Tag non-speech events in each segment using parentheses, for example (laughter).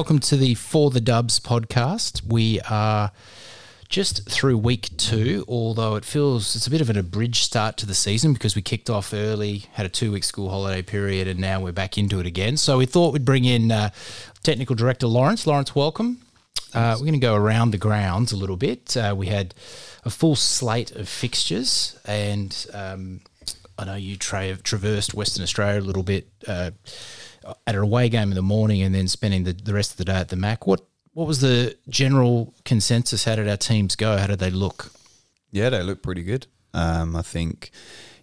Welcome to the For the Dubs podcast. We are just through week two, although it feels it's a bit of an abridged start to the season because we kicked off early, had a two week school holiday period, and now we're back into it again. So we thought we'd bring in uh, technical director Lawrence. Lawrence, welcome. Uh, we're going to go around the grounds a little bit. Uh, we had a full slate of fixtures, and um, I know you tra- traversed Western Australia a little bit uh, at an away game in the morning, and then spending the, the rest of the day at the Mac. What what was the general consensus? How did our teams go? How did they look? Yeah, they look pretty good. Um, I think,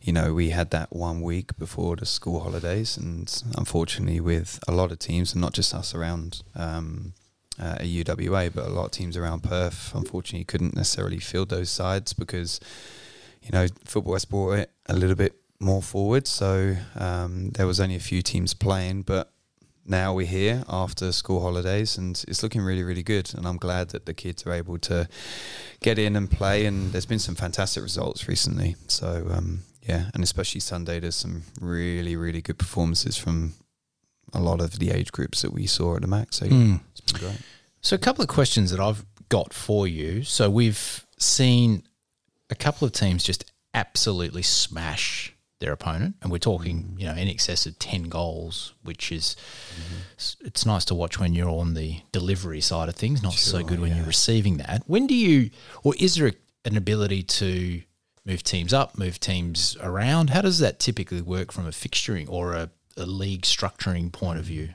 you know, we had that one week before the school holidays, and unfortunately, with a lot of teams, and not just us around um, uh, UWA, but a lot of teams around Perth, unfortunately, couldn't necessarily field those sides because, you know, Football West brought it a little bit more forward. So um, there was only a few teams playing, but now we're here after school holidays and it's looking really really good. And i'm glad that the kids are able to get in and play. And there's been some fantastic results recently. So um, yeah and especially sunday there's some really really good performances from a lot of the age groups that we saw at the max so mm. it's been great. So a couple of questions that i've got for you. So we've seen a couple of teams just absolutely smash their opponent, and we're talking, you know, in excess of ten goals, which is mm-hmm. it's nice to watch when you're on the delivery side of things. Not sure, so good when yeah. you're receiving that. When do you, or is there an ability to move teams up, move teams around? How does that typically work from a fixturing or a, a league structuring point of view?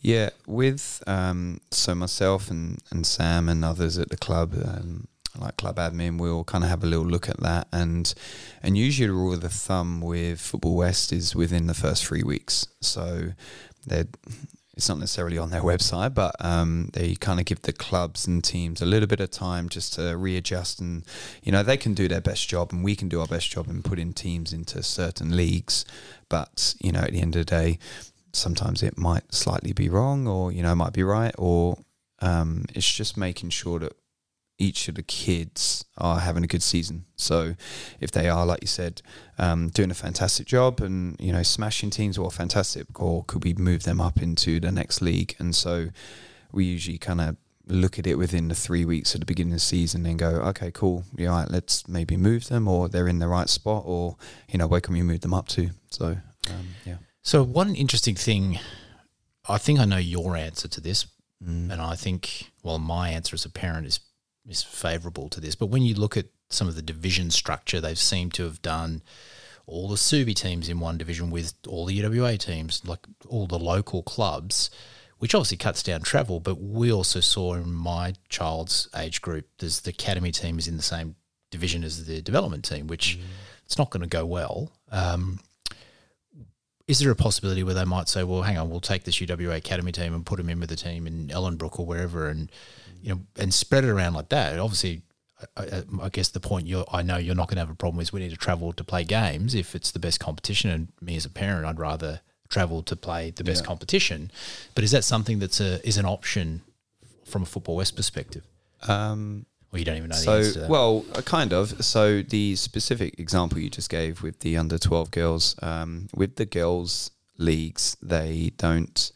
Yeah, with um, so myself and, and Sam and others at the club, um, like club admin, we'll kind of have a little look at that. And and usually the rule of the thumb with Football West is within the first three weeks. So they it's not necessarily on their (laughs) website, but um, they kind of give the clubs and teams a little bit of time just to readjust, and you know they can do their best job, and we can do our best job in putting teams into certain leagues. But you know, at the end of the day, sometimes it might slightly be wrong, or you know, might be right, or um, it's just making sure that each of the kids are having a good season. So if they are, like you said, um, doing a fantastic job and you know smashing teams, well, fantastic. Or could we move them up into the next league? And so we usually kind of look at it within the three weeks at the beginning of the season and go, okay, cool, yeah, right, let's maybe move them, or they're in the right spot, or you know, where can we move them up to? So um, yeah. So one interesting thing, I think I know your answer to this, mm. and I think well, my answer as a parent is is favourable to this. But when you look at some of the division structure, they've seemed to have done all the Subi teams in one division with all the UWA teams, like all the local clubs, which obviously cuts down travel. But we also saw in my child's age group, there's the academy team is in the same division as the development team, which mm. it's not going to go well. Um, is there a possibility where they might say, well, hang on, we'll take this UWA academy team and put them in with the team in Ellenbrook or wherever and you know, and spread it around like that. Obviously, I, I, guess the point you I know you're not going to have a problem is we need to travel to play games if it's the best competition. And me as a parent, I'd rather travel to play the best yeah. competition. But is that something that's a is an option from a Football West perspective? Um, or you don't even know so, the answer Well, uh, kind of. So the specific example you just gave with the under twelve girls, um, with the girls leagues, they don't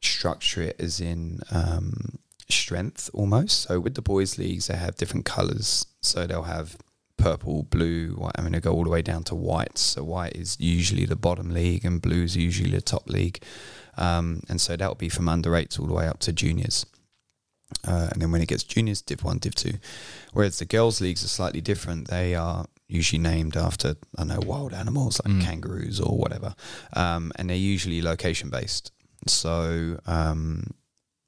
structure it as in um, strength almost. So with the boys' leagues, they have different colours. So they'll have purple, blue, White. I'm going to go all the way down to white. So white is usually the bottom league, and blue is usually the top league. Um, and so that will be from under eights all the way up to juniors. Uh, and then when it gets juniors, Div 1, Div 2. Whereas the girls' leagues are slightly different. They are usually named after, I know, wild animals like mm. kangaroos or whatever. Um, and they're usually location based. So um,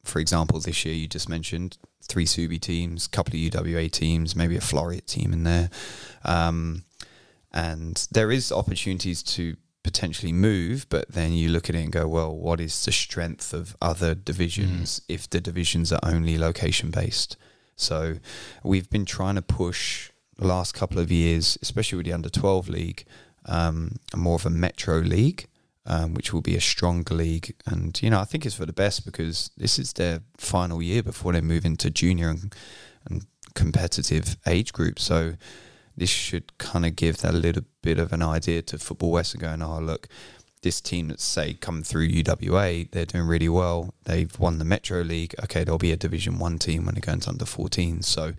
for example, this year you just mentioned three Subi teams, a couple of UWA teams, maybe a Floreat team in there. Um, and there is opportunities to potentially move, but then you look at it and go, well, what is the strength of other divisions mm. if the divisions are only location based? So we've been trying to push the last couple of years, especially with the under 12 league, um, more of a metro league um, which will be a stronger league. And, you know, I think it's for the best because this is their final year before they move into junior and, and competitive age groups. So this should kind of give that a little bit of an idea to Football West and going, oh, look, this team that's say come through UWA, they're doing really well. They've won the Metro League. Okay, there'll be a Division One team when they go into under 14. So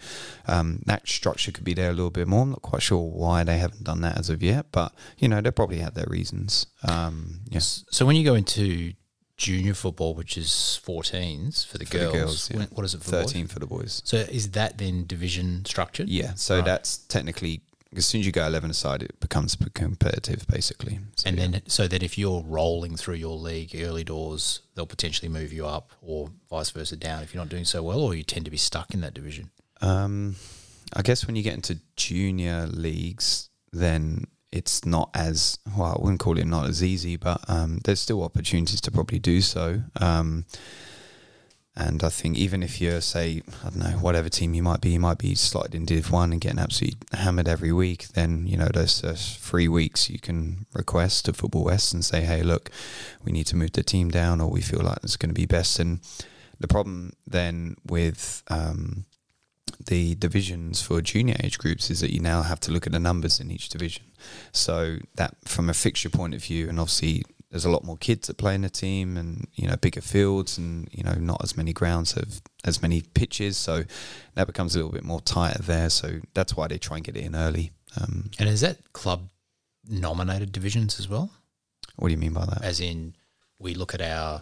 um, that structure could be there a little bit more. I'm not quite sure why they haven't done that as of yet, but you know they probably had their reasons. Um, yes. So when you go into junior football, which is 14s for the For the girls, girls, yeah. what is it for 13 boys? for the boys. So is that then division structured? Yeah, so Right. that's technically as soon as you go 11 aside, it becomes competitive basically. So, And yeah. then, so that if you're rolling through your league early doors, they'll potentially move you up, or vice versa down if you're not doing so well, or you tend to be stuck in that division. Um, I guess when you get into junior leagues, then it's not as well. I wouldn't call it not as easy, but um, there's still opportunities to probably do so. Um, and I think even if you're, say, I don't know, whatever team you might be, you might be slotted in Div One and getting absolutely hammered every week. Then you know those, those three weeks you can request to Football West and say, hey, look, we need to move the team down, or we feel like it's going to be best. And the problem then with um, the divisions for junior age groups is that you now have to look at the numbers in each division. So that from a fixture point of view, and obviously there's a lot more kids that play in the team, and you know bigger fields, and you know not as many grounds have as many pitches. So that becomes a little bit more tighter there. So that's why they try and get it in early. Um, And is that club nominated divisions as well? what do you mean by that? As in, we look at our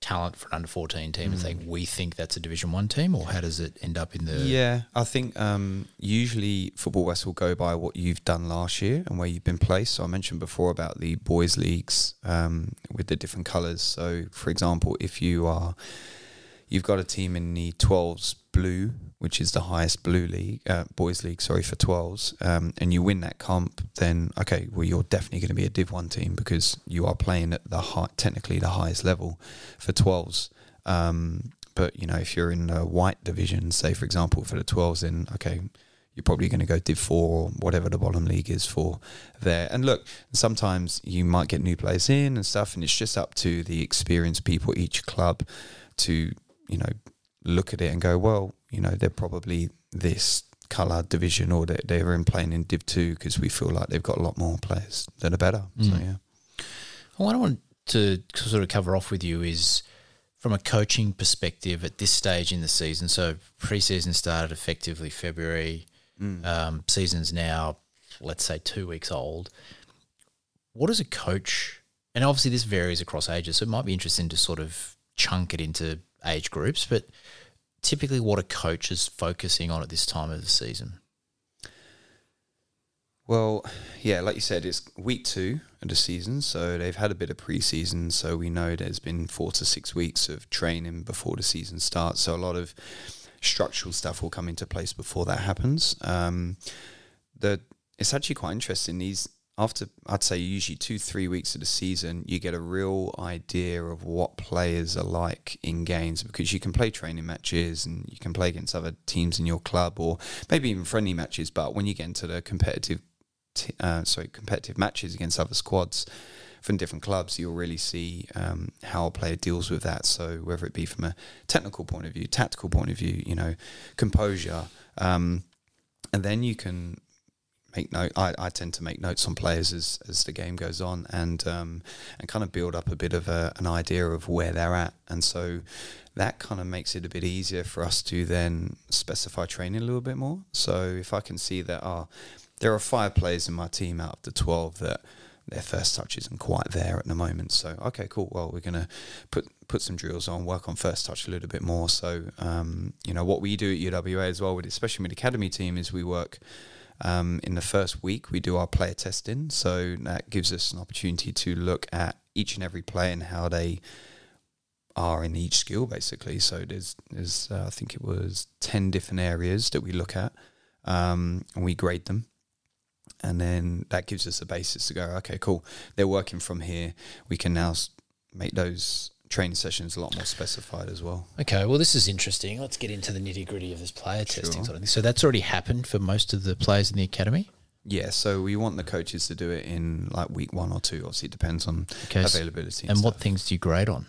talent for an under 14 team and think we think that's a Division One team, or how does it end up in the. Yeah, I think um, usually Football West will go by what you've done last year and where you've been placed. So I mentioned before about the boys' leagues um, with the different colours. So, for example, if you are you've got a team in the 12s blue, which is the highest blue league, uh, boys' league, sorry, for 12s, um, and you win that comp, then okay, well, you're definitely going to be a Div 1 team because you are playing at the high, technically the highest level for 12s. Um, but, you know, if you're in the white division, say, for example, for the 12s, then okay, you're probably going to go Div 4 or whatever the bottom league is for there. And look, sometimes you might get new players in and stuff, and it's just up to the experienced people at each club to, you know, look at it and go, well, you know, they're probably this colour division or they're, they're in playing in Div 2 because we feel like they've got a lot more players that are better. So, Mm. yeah. What I want to sort of cover off with you is from a coaching perspective at this stage in the season. So preseason started effectively February. Um, season's now, let's say, two weeks old. What does a coach, and obviously this varies across ages, so it might be interesting to sort of chunk it into age groups, but typically what a coach is focusing on at this time of the season? Well, yeah, like you said, it's week two of the season, so they've had a bit of preseason. So we know there's been four to six weeks of training before the season starts. So a lot of structural stuff will come into place before that happens. Um, the it's actually quite interesting. These after I'd say usually two three weeks of the season, you get a real idea of what players are like in games because you can play training matches and you can play against other teams in your club or maybe even friendly matches. But when you get into the competitive t- uh, sorry, competitive matches against other squads from different clubs, you'll really see um, how a player deals with that. So whether it be from a technical point of view, tactical point of view, you know, composure, um, and then you can make note. I, I tend to make notes on players as, as the game goes on, and um, and kind of build up a bit of a, an idea of where they're at, and so that kind of makes it a bit easier for us to then specify training a little bit more. So if I can see that, ah, there are five players in my team out of the twelve that their first touch isn't quite there at the moment. So okay, cool. Well, we're gonna put put some drills on, work on first touch a little bit more. So um, you know what we do at UWA as well, with especially with the academy team, is we work. Um, in the first week, we do our player testing, so that gives us an opportunity to look at each and every player and how they are in each skill, basically. So there's, there's uh, I think it was ten different areas that we look at, um, and we grade them. And then that gives us a basis to go okay cool. They're working from here. We can now make those training sessions a lot more specified as well Okay, well, this is interesting. Let's get into the nitty gritty of this player testing sort of thing. So that's already happened for most of the players in the academy. yeah so we want the coaches to do it in like week one or two obviously it depends on Okay, availability And what stuff. things do you grade on?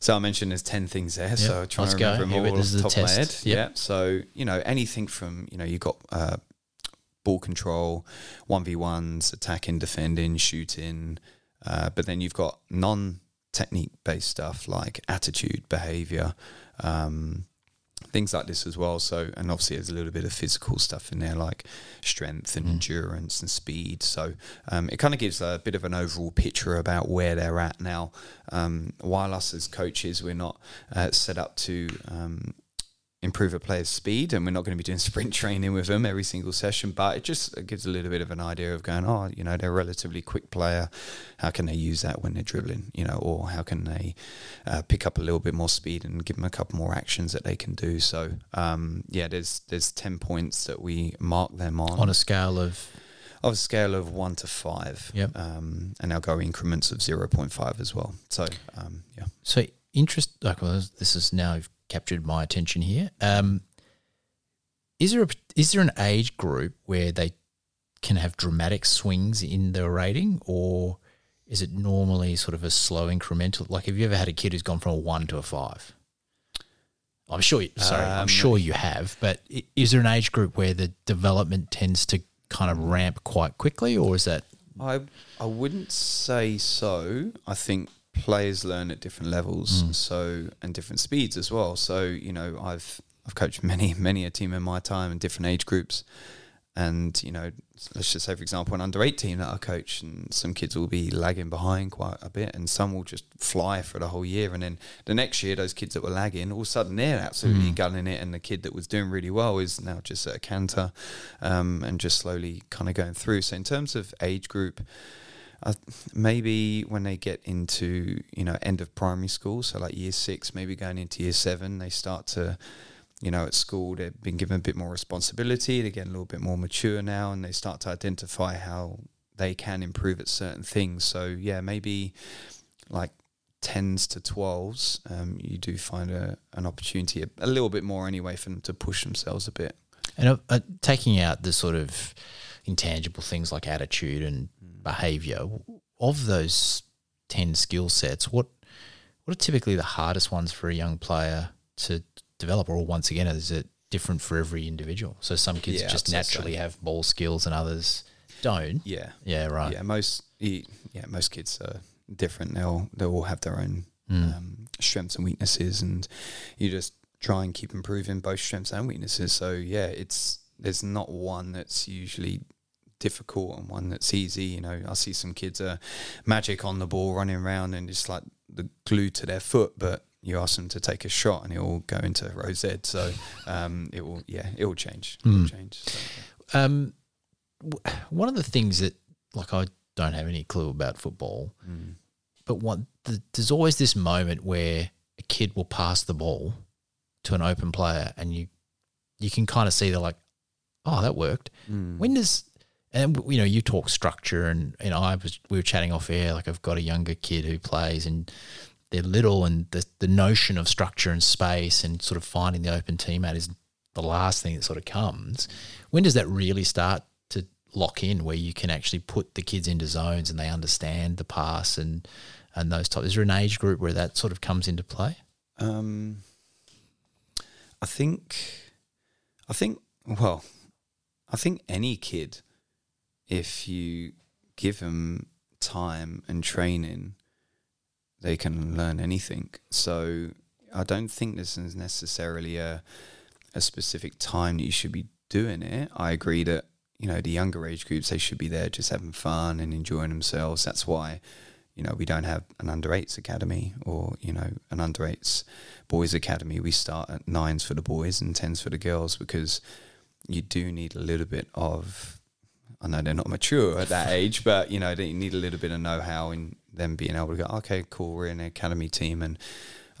So I mentioned there's ten things there. so trying let's to go. remember them Here all this off is the top of my head. Yep. Yeah. So you know anything from you know you've got uh, ball control, one v ones, attacking, defending, shooting, Uh, but then you've got non technique based stuff like attitude, behavior, um, things like this as well. So, and obviously there's a little bit of physical stuff in there like strength and mm. endurance and speed. So, um, it kind of gives a bit of an overall picture about where they're at now. Um, while us as coaches, we're not uh, set up to um, improve a player's speed, and we're not going to be doing (laughs) sprint training with them every single session. But it just gives a little bit of an idea of going, oh, you know, they're a relatively quick player. How can they use that when they're dribbling? You know, or how can they uh, pick up a little bit more speed and give them a couple more actions that they can do? So, um, yeah, there's there's ten points that we mark them on on a scale of of a scale of one to five. Yep. Um, and I'll go increments of zero point five as well. So, um, yeah. So interest. Like, well, this is now captured my attention here. Um, is there a, is there an age group where they can have dramatic swings in the rating, or is it normally sort of a slow incremental? Like, have you ever had a kid who's gone from a one to a five? I'm sure. You, sorry, um, I'm sure you have. But is there an age group where the development tends to kind of ramp quite quickly, or is that? I I wouldn't say so. I think players learn at different levels, mm. so and different speeds as well. So you know, I've I've coached many (laughs) many a team in my time in different age groups, and you know, let's just say for example, an under eighteen that I coach, and some kids will be lagging behind quite a bit, and some will just fly for the whole year, and then the next year, those kids that were lagging, all of a sudden they're absolutely mm. gunning it, and the kid that was doing really well is now just at a canter, um, and just slowly kind of going through. So in terms of age group uh, maybe when they get into you know end of primary school, so like year six, maybe going into year seven, they start to you know at school they've been given a bit more responsibility. They get a little bit more mature now, and they start to identify how they can improve at certain things. So yeah, maybe like tens to twelves, um, you do find a, an opportunity a, a, little bit more anyway for them to push themselves a bit. And uh, uh taking out the sort of intangible things like attitude and behavior of those 10 skill sets what what are typically the hardest ones for a young player to develop? Or once again is it different for every individual? So some kids yeah, just naturally so. have ball skills and others don't? Yeah. Yeah right. Yeah most yeah most kids are different. They'll they'll all have their own mm. um, strengths and weaknesses and you just try and keep improving both strengths and weaknesses. So yeah it's there's not one that's usually difficult and one that's easy. You know, I see some kids are magic on the ball running around and just like the glue to their foot, but you ask them to take a shot and it will go into rose Z. So um, it will, yeah, it will change. It will mm. change. So, yeah. um, one of the things that, like, I don't have any clue about football, mm. but one, the, there's always this moment where a kid will pass the ball to an open player and you you can kind of see they're like, oh, that worked. Mm. When does and you know you talk structure and you know I was we were chatting off air like I've got a younger kid who plays and they're little and the the notion of structure and space and sort of finding the open teammate is the last thing that sort of comes. When does that really start to lock in where you can actually put the kids into zones and they understand the pass and and those types? Is there an age group where that sort of comes into play? Um, I think, I think, well, I think any kid if you give them time and training, they can learn anything. So I don't think this is necessarily a a specific time that you should be doing it. I agree that you know the younger age groups they should be there just having fun and enjoying themselves. That's why you know we don't have an under eights academy or you know an under eights boys academy. We start at nines for the boys and tens for the girls because you do need a little bit of I know they're not mature at that age, but you know they need a little bit of know-how in them being able to go, okay, cool, we're in an academy team, and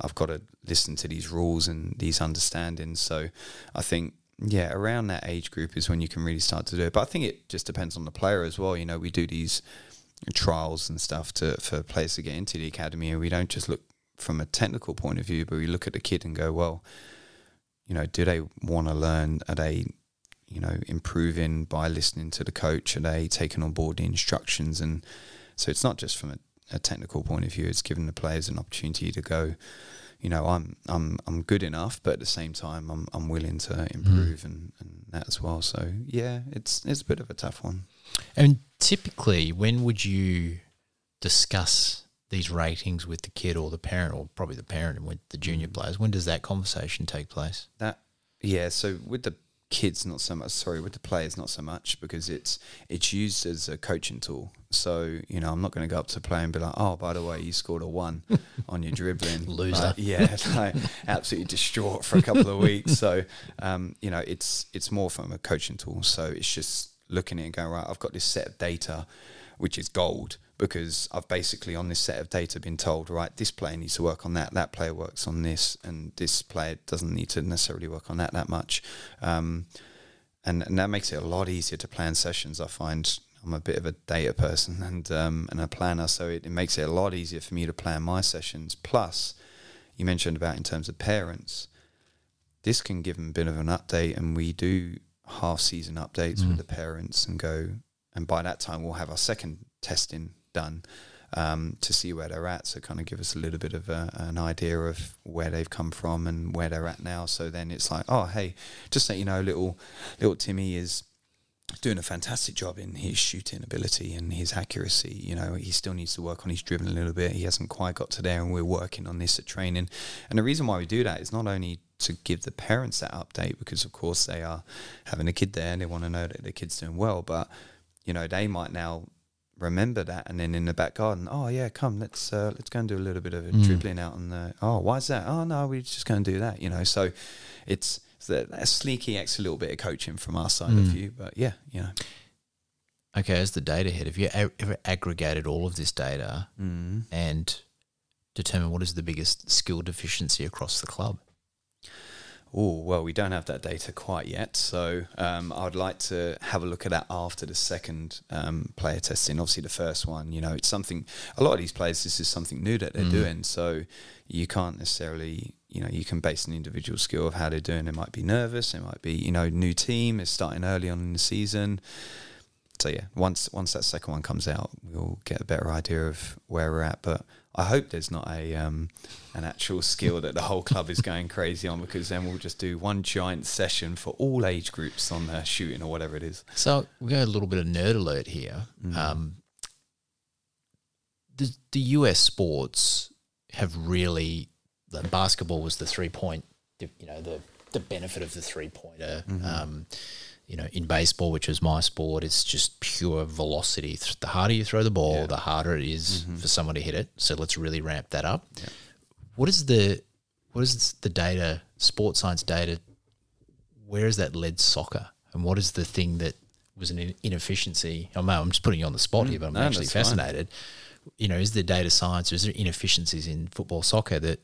I've got to listen to these rules and these understandings. So I think yeah, around that age group is when you can really start to do it. But I think it just depends on the player as well. You know, we do these trials and stuff to for players to get into the academy, and we don't just look from a technical point of view, but we look at the kid and go, well, you know, do they want to learn? Are they you know, improving by listening to the coach? Are they taking on board the instructions? And so it's not just from a, a technical point of view; it's giving the players an opportunity to go. You know, I'm I'm I'm good enough, but at the same time, I'm I'm willing to improve mm. and, and that as well. So yeah, it's it's a bit of a tough one. And typically, when would you discuss these ratings with the kid or the parent, or probably the parent and with the junior players? When does that conversation take place? That yeah. So with the kids, not so much. Sorry, with the players, not so much because it's it's used as a coaching tool. So you know, I'm not going to go up to a player and be like, "Oh, by the way, you scored a one (laughs) on your dribbling, Loser. Like, yeah, (laughs) like absolutely distraught for a couple of weeks. So um, you know, it's it's more from a coaching tool. So it's just looking at it and going right. I've got this set of data, which is gold because I've basically on this set of data been told, right, this player needs to work on that, that player works on this, and this player doesn't need to necessarily work on that that much. Um, and, and that makes it a lot easier to plan sessions. I find I'm a bit of a data person and um, and a planner, so it, it makes it a lot easier for me to plan my sessions. Plus, you mentioned about in terms of parents, this can give them a bit of an update, and we do half season updates Mm. with the parents and go, and by that time we'll have our second testing done um, to see where they're at. So kind of give us a little bit of a, an idea of where they've come from and where they're at now. So then it's like, oh hey, just so you know, little little Timmy is doing a fantastic job in his shooting ability and his accuracy. You know, he still needs to work on his dribbling a little bit. He hasn't quite got to there, and we're working on this at training. And the reason why we do that is not only to give the parents that update because, of course, they are having a kid there and they want to know that their kid's doing well, but you know, they might now remember that and then in the back garden oh yeah come let's uh, let's go and do a little bit of a Mm. dribbling out on the oh why's that oh no we're just going to do that you know so it's a, sneaky extra little bit of coaching from our side of Mm. view but yeah you know Okay, as the data head, have you ever aggregated all of this data mm. and determined what is the biggest skill deficiency across the club? Oh, well, we don't have that data quite yet. So um, I'd like to have a look at that after the second um, player testing. Obviously, the first one, you know, it's something, a lot of these players, this is something new that they're Mm. doing. So you can't necessarily, you know, you can base an individual skill of how they're doing. They might be nervous. it might be, you know, new team is starting early on in the season. So yeah, once once that second one comes out, we'll get a better idea of where we're at. But I hope there's not a um, an actual skill that the whole club is going crazy on because then we'll just do one giant session for all age groups on the shooting or whatever it is. So we got a little bit of nerd alert here. Mm. Um, the the US sports have really the basketball was the three point, you know, the the benefit of the three pointer. Mm-hmm. Um, you know, in baseball, which is my sport, it's just pure velocity. The harder you throw the ball, Yeah. Mm-hmm. the harder it is for someone to hit it. So let's really ramp that up. What is the what is the data, sports science data? Where has that led soccer, and what is the thing that was an inefficiency? I'm, I'm just putting you on the spot here, but I'm no, actually that's fine. fascinated. You know, is there data science or is there inefficiencies in football, soccer that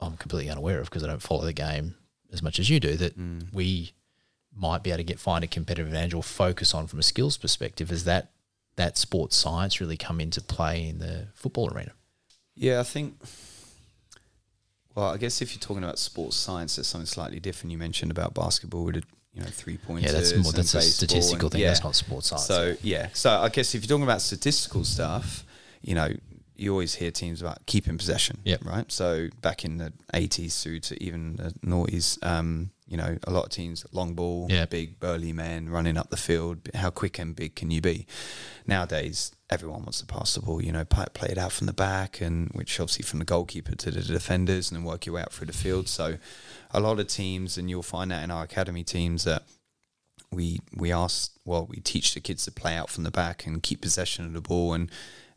I'm completely unaware of because I don't follow the game as much as you do? That Mm. we might be able to get find a competitive advantage or focus on from a skills perspective. is that that sports science really come into play in the football arena? Yeah, I think. Well, I guess if you're talking about sports science, there's something slightly different. You mentioned about basketball with you know three pointers. Yeah, that's more that's a statistical and- thing. yeah. That's not sports science. So yeah, so I guess if you're talking about statistical stuff, you know, you always hear teams about keeping possession, Yep. right? So back in the 80s through to even the noughties, um, you know, a lot of teams long ball, Yeah. big burly men running up the field. How quick and big can you be? Nowadays, everyone wants to pass the ball, you know, play, play it out from the back, and which obviously from the goalkeeper to the defenders, and then work your way out through the field. So a lot of teams, and you'll find that in our academy teams that we we ask well we teach the kids to play out from the back and keep possession of the ball and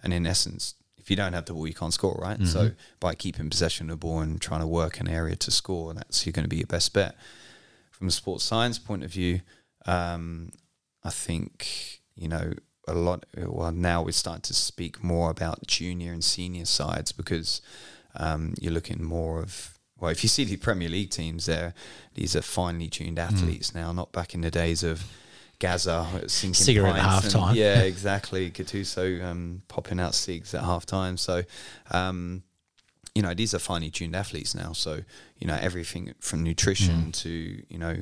and in essence if you don't have the ball you can't score right? So by keeping possession of the ball and trying to work an area to score that's you're going to be your best bet. From a sports science point of view um, I think you know a lot well now we start to speak more about junior and senior sides because um, you're looking more of well, if you see the Premier League teams, there, these are finely tuned athletes now, not back in the days of Gazza sinking Cigarette at pints halftime. Yeah, (laughs) exactly. Gattuso um, popping out cigs at half time. So, um, you know, these are finely tuned athletes now. So, you know, everything from nutrition to you know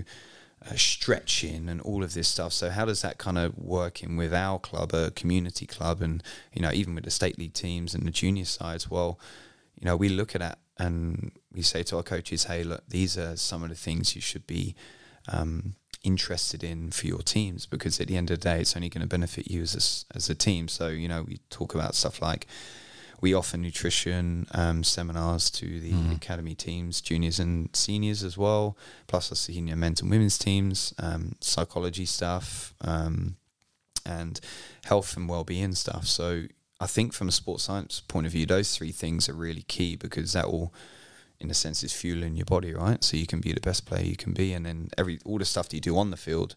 uh, stretching and all of this stuff. So how does that kind of work in with our club, a community club, and you know even with the state league teams and the junior sides? Well, you know we look at that and we say to our coaches, hey, look, these are some of the things you should be um, interested in for your teams because at the end of the day it's only going to benefit you as a, as a team so you know we talk about stuff like we offer nutrition um, seminars to the mm. academy teams, juniors and seniors as well, plus our senior men's and women's teams, um, psychology stuff, um, and health and well-being stuff. So I think from a sports science point of view, those three things are really key because that will, in a sense, is fueling your body, right? So you can be the best player you can be, and then every all the stuff that you do on the field,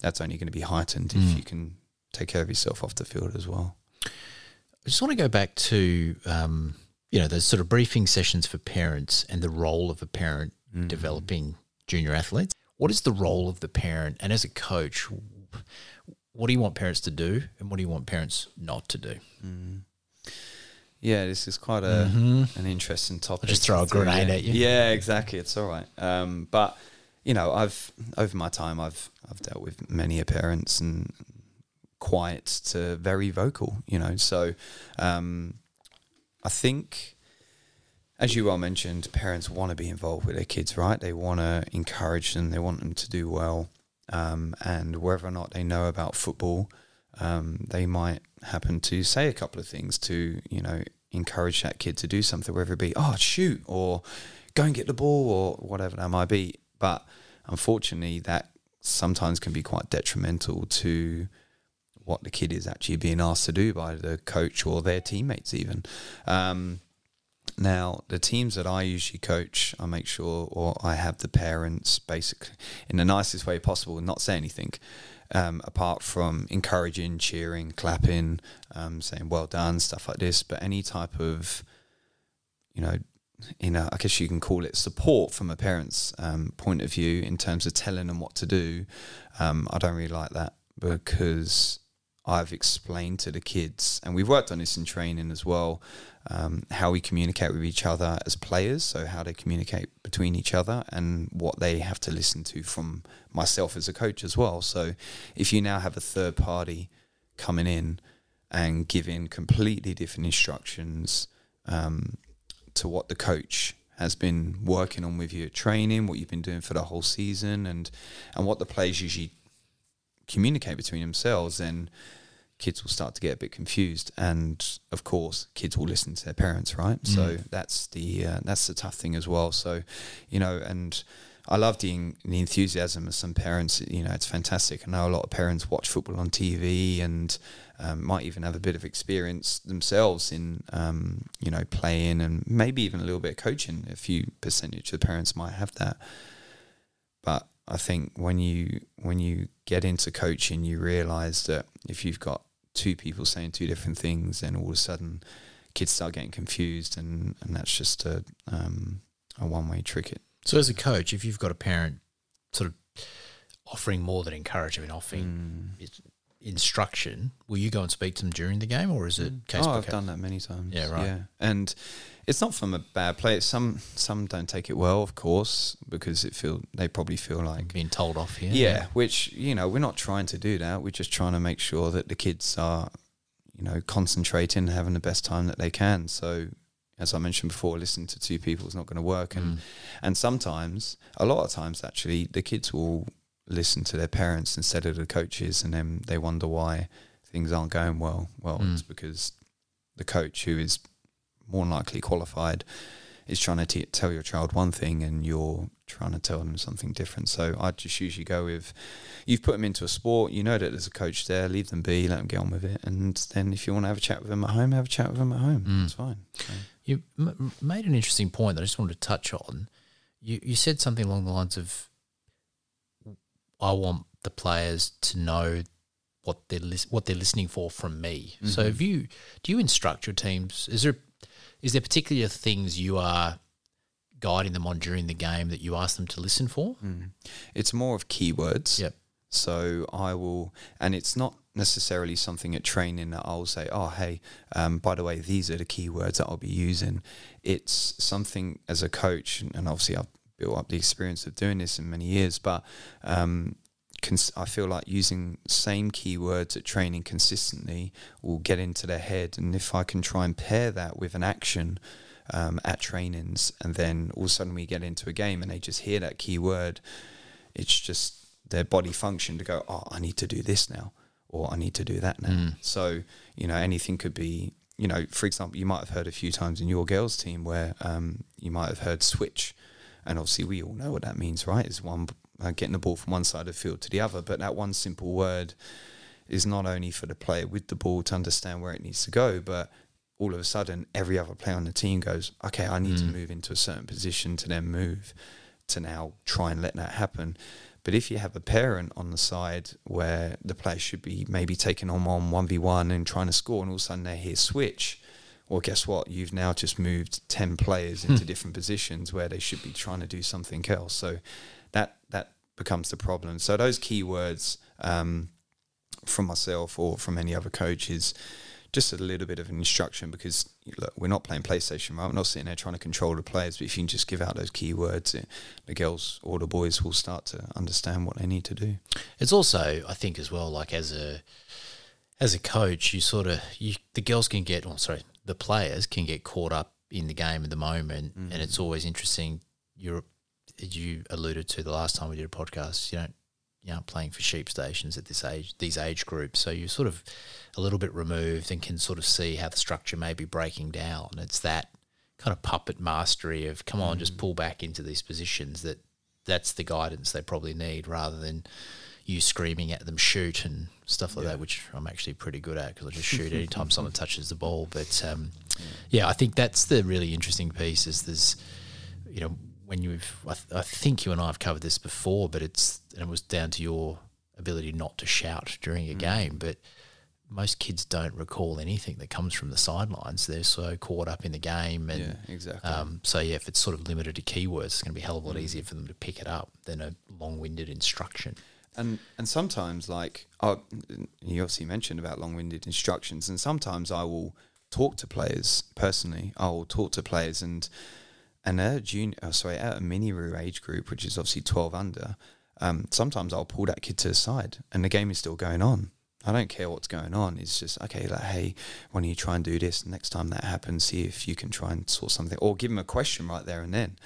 that's only going to be heightened mm. if you can take care of yourself off the field as well. I just want to go back to um, you know those sort of briefing sessions for parents and the role of a parent mm. developing junior athletes. What is the role of the parent, and as a coach, what do you want parents to do, and what do you want parents not to do? Mm. Yeah, this is quite a mm-hmm. an interesting topic. I'll just throw a grenade yeah. at you. Yeah, exactly. It's all right. Um, but you know, I've over my time, I've I've dealt with many parents and quiet to very vocal, you know. So um, I think, as you well mentioned, parents want to be involved with their kids, right? They want to encourage them, they want them to do well. Um, and whether or not they know about football, um, they might happen to say a couple of things to, you know, encourage that kid to do something, whether it be, oh, shoot, or go and get the ball, or whatever that might be. But unfortunately, that sometimes can be quite detrimental to what the kid is actually being asked to do by the coach or their teammates, even. Um, now, the teams that I usually coach, I make sure, or I have the parents basically in the nicest way possible, not say anything, um, apart from encouraging, cheering, clapping, um, saying well done, stuff like this. But any type of, you know, you know, I guess you can call it support from a parent's um, point of view in terms of telling them what to do. Um, I don't really like that because I've explained to the kids, and we've worked on this in training as well, um, how we communicate with each other as players. So, how they communicate between each other and what they have to listen to from myself as a coach as well. So, if you now have a third party coming in and giving completely different instructions um, to what the coach has been working on with you at training, what you've been doing for the whole season, and and what the players usually communicate between themselves, then kids will start to get a bit confused, and of course, kids will listen to their parents, right? Mm. So that's the uh, that's the tough thing as well. So, you know, and I love the the enthusiasm of some parents. You know, it's fantastic. I know a lot of parents watch football on TV and um, might even have a bit of experience themselves in um, you know playing and maybe even a little bit of coaching. A few percentage of parents might have that, but I think when you when you get into coaching, you realize that if you've got two people saying two different things, then all of a sudden kids start getting confused, and, and that's just a um, a one way ticket. So, as a coach, if you've got a parent sort of offering more than encouragement, offering mm. Instruction, will you go and speak to them during the game, or is it mm. case? Oh, I've case? done that many times. Yeah, right. Yeah, and it's not from a bad place. Some some don't take it well, of course, because it feel they probably feel like being told off here. Yeah, yeah, which you know we're not trying to do that. We're just trying to make sure that the kids are, you know, concentrating, having the best time that they can. So, as I mentioned before, listening to two people is not going to work, and mm. and sometimes, a lot of times, actually, the kids will listen to their parents instead of the coaches, and then they wonder why things aren't going well. Well, mm. it's because the coach who is more than likely qualified is trying to t- tell your child one thing and you're trying to tell them something different. So I just usually go with you've put them into a sport, you know that there's a coach there, leave them be, let them get on with it. And then if you want to have a chat with them at home, have a chat with them at home. Mm. It's fine. So. You m- made an interesting point that I just wanted to touch on. You, you said something along the lines of, I want the players to know what they're what they're listening for from me. Mm-hmm. So, if you do you instruct your teams? Is there is there particular things you are guiding them on during the game that you ask them to listen for? Mm. It's more of keywords. Yep. So I will, and it's not necessarily something at training that I'll say, oh, hey, um, by the way, these are the keywords that I'll be using. It's something as a coach, and obviously I've built up the experience of doing this in many years, but um, cons- I feel like using same keywords at training consistently will get into their head. And if I can try and pair that with an action um, at trainings, and then all of a sudden we get into a game and they just hear that keyword, it's just their body function to go, oh, I need to do this now, or I need to do that now. Mm. So you know, anything could be. You know, for example, you might have heard a few times in your girls' team where um, you might have heard switch, and obviously we all know what that means, right? Is one uh, getting the ball from one side of the field to the other, but that one simple word is not only for the player with the ball to understand where it needs to go, but all of a sudden every other player on the team goes, okay, I need to Mm. move into a certain position to then move to now try and let that happen. But if you have a parent on the side where the player should be maybe taking on one one v one and trying to score, and all of a sudden they hear switch, well, guess what? You've now just moved ten players into different positions where they should be trying to do something else. So that that becomes the problem. So those keywords um, from myself or from any other coach is just a little bit of an instruction because look, we're not playing PlayStation, right? We're not sitting there trying to control the players. But if you can just give out those keywords, it, the girls or the boys will start to understand what they need to do. It's also, I think, as well, like as a as a coach, you sort of you the girls can get, oh, sorry, the players can get caught up in the game at the moment, mm. and it's always interesting. You're, you alluded to the last time we did a podcast, you don't you aren't playing for sheep stations at this age, these age groups, so you're sort of a little bit removed and can sort of see how the structure may be breaking down. It's that kind of puppet mastery of come on, just mm. pull back into these positions that that's the guidance they probably need rather than you screaming at them shoot and stuff like that, which I'm actually pretty good at because I just shoot (laughs) anytime someone touches the ball. But um, yeah, I think that's the really interesting piece. Is there's you know when you've I, th- I think you and I have covered this before, but it's and it was down to your ability not to shout during a game, but. Most kids don't recall anything that comes from the sidelines. They're so caught up in the game, and yeah, exactly. um, so yeah, if it's sort of limited to keywords, it's going to be a hell of a lot easier for them to pick it up than a long-winded instruction. And and sometimes like you obviously mentioned about long-winded instructions and sometimes i will talk to players personally. I will talk to players and and at a junior oh, sorry at a mini roo age group which is obviously 12 under um, sometimes i'll pull that kid to the side and the game is still going on I don't care what's going on. It's just okay. Like, hey, why don't you try and do this? Next time that happens, see if you can try and sort something, or give them a question right there and then.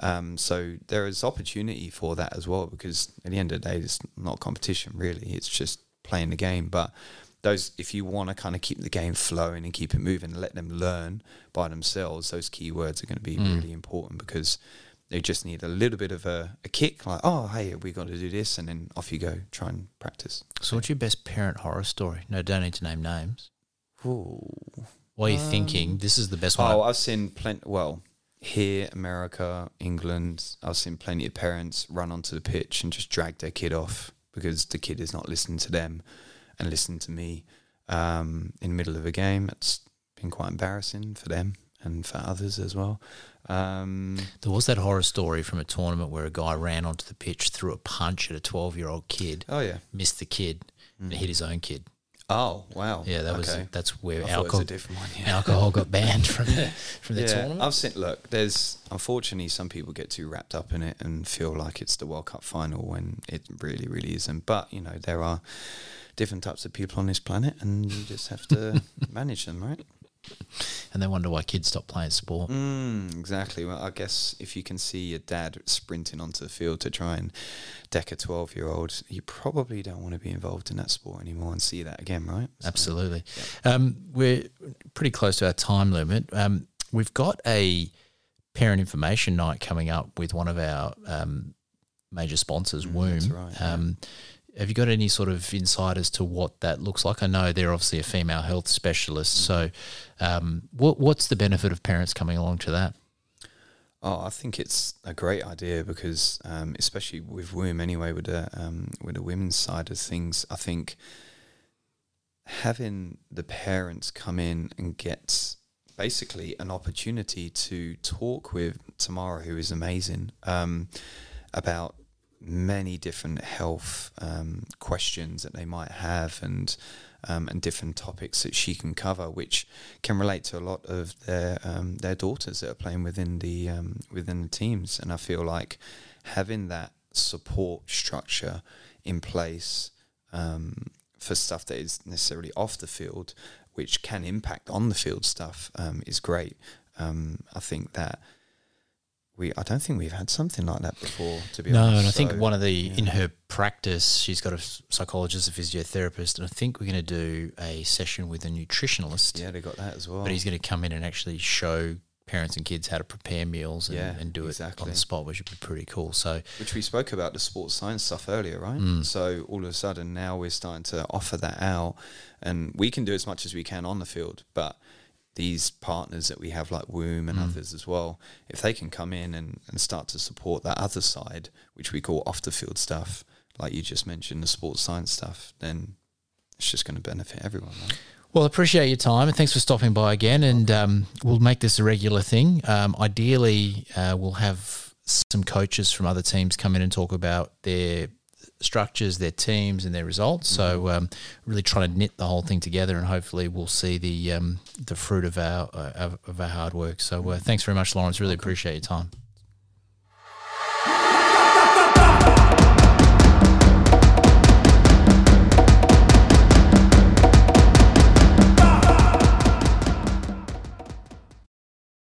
Um, so there is opportunity for that as well, because at the end of the day, it's not competition really. It's just playing the game. But those, if you want to kind of keep the game flowing and keep it moving, and let them learn by themselves, those keywords are going to be Mm. really important because they just need a little bit of a, a kick, like, oh, hey, we got to do this, and then off you go, try and practice. So, what's your best parent horror story? No, don't need to name names. Ooh. are you're thinking, this is the best one. Oh, I've seen plenty. Well, here, America, England, I've seen plenty of parents run onto the pitch and just drag their kid off because the kid is not listening to them and listening to me um, in the middle of a game. It's been quite embarrassing for them and for others as well. Um, there was that horror story from a tournament where a guy ran onto the pitch, threw a punch at a 12 year old kid, oh yeah. missed the kid, and hit his own kid. Oh wow. Yeah, that was Okay. that's where I thought it was alcohol, one. Yeah. alcohol got (laughs) banned from the, from the yeah, tournament. I've seen. Look, there's unfortunately some people get too wrapped up in it and feel like it's the World Cup final when it really, really isn't. But you know, there are different types of people on this planet, and you just have to (laughs) manage them, right? And they wonder why kids stop playing sport. Mm, exactly. Well, I guess if you can see your dad sprinting onto the field to try and deck a twelve-year-old, you probably don't want to be involved in that sport anymore and see that again, right? So- Absolutely. Um, we're pretty close to our time limit. Um, we've got a parent information night coming up with one of our um, major sponsors, Mm, Womb. that's right, yeah. Have you got any sort of insight as to what that looks like? I know they're obviously a female health specialist. So, um, what, what's the benefit of parents coming along to that? Oh, I think it's a great idea because, um, especially with Womb anyway, with the um, with the women's side of things, I think having the parents come in and get basically an opportunity to talk with Tamara, who is amazing, um, about many different health um, questions that they might have and um, and different topics that she can cover, which can relate to a lot of their um, their daughters that are playing within the um, within the teams. And I feel like having that support structure in place um, for stuff that is necessarily off the field, which can impact on the field stuff, um, is great. I think that we I don't think we've had something like that before. To be No, honest, no, and I think one of the yeah. in her practice, she's got a psychologist, a physiotherapist, and I think we're going to do a session with a nutritionalist. yeah, they got that as well. But he's going to come in and actually show parents and kids how to prepare meals and, Yeah, and do it on the spot, which would be pretty cool. So which we spoke about the sports science stuff earlier, right? Mm. So all of a sudden now we're starting to offer that out, and we can do as much as we can on the field, but these partners that we have like Womb and Mm. others as well, if they can come in and, and start to support that other side, which we call off the field stuff, like you just mentioned, the sports science stuff, then it's just going to benefit everyone, right? Well, appreciate your time and thanks for stopping by again. And um, we'll make this a regular thing. Um, ideally, uh, we'll have some coaches from other teams come in and talk about their structures, their teams, and their results. So, um, really trying to knit the whole thing together, and hopefully, we'll see the um, the fruit of our uh, of, of our hard work. So, uh, thanks very much, Lawrence. Really appreciate your time.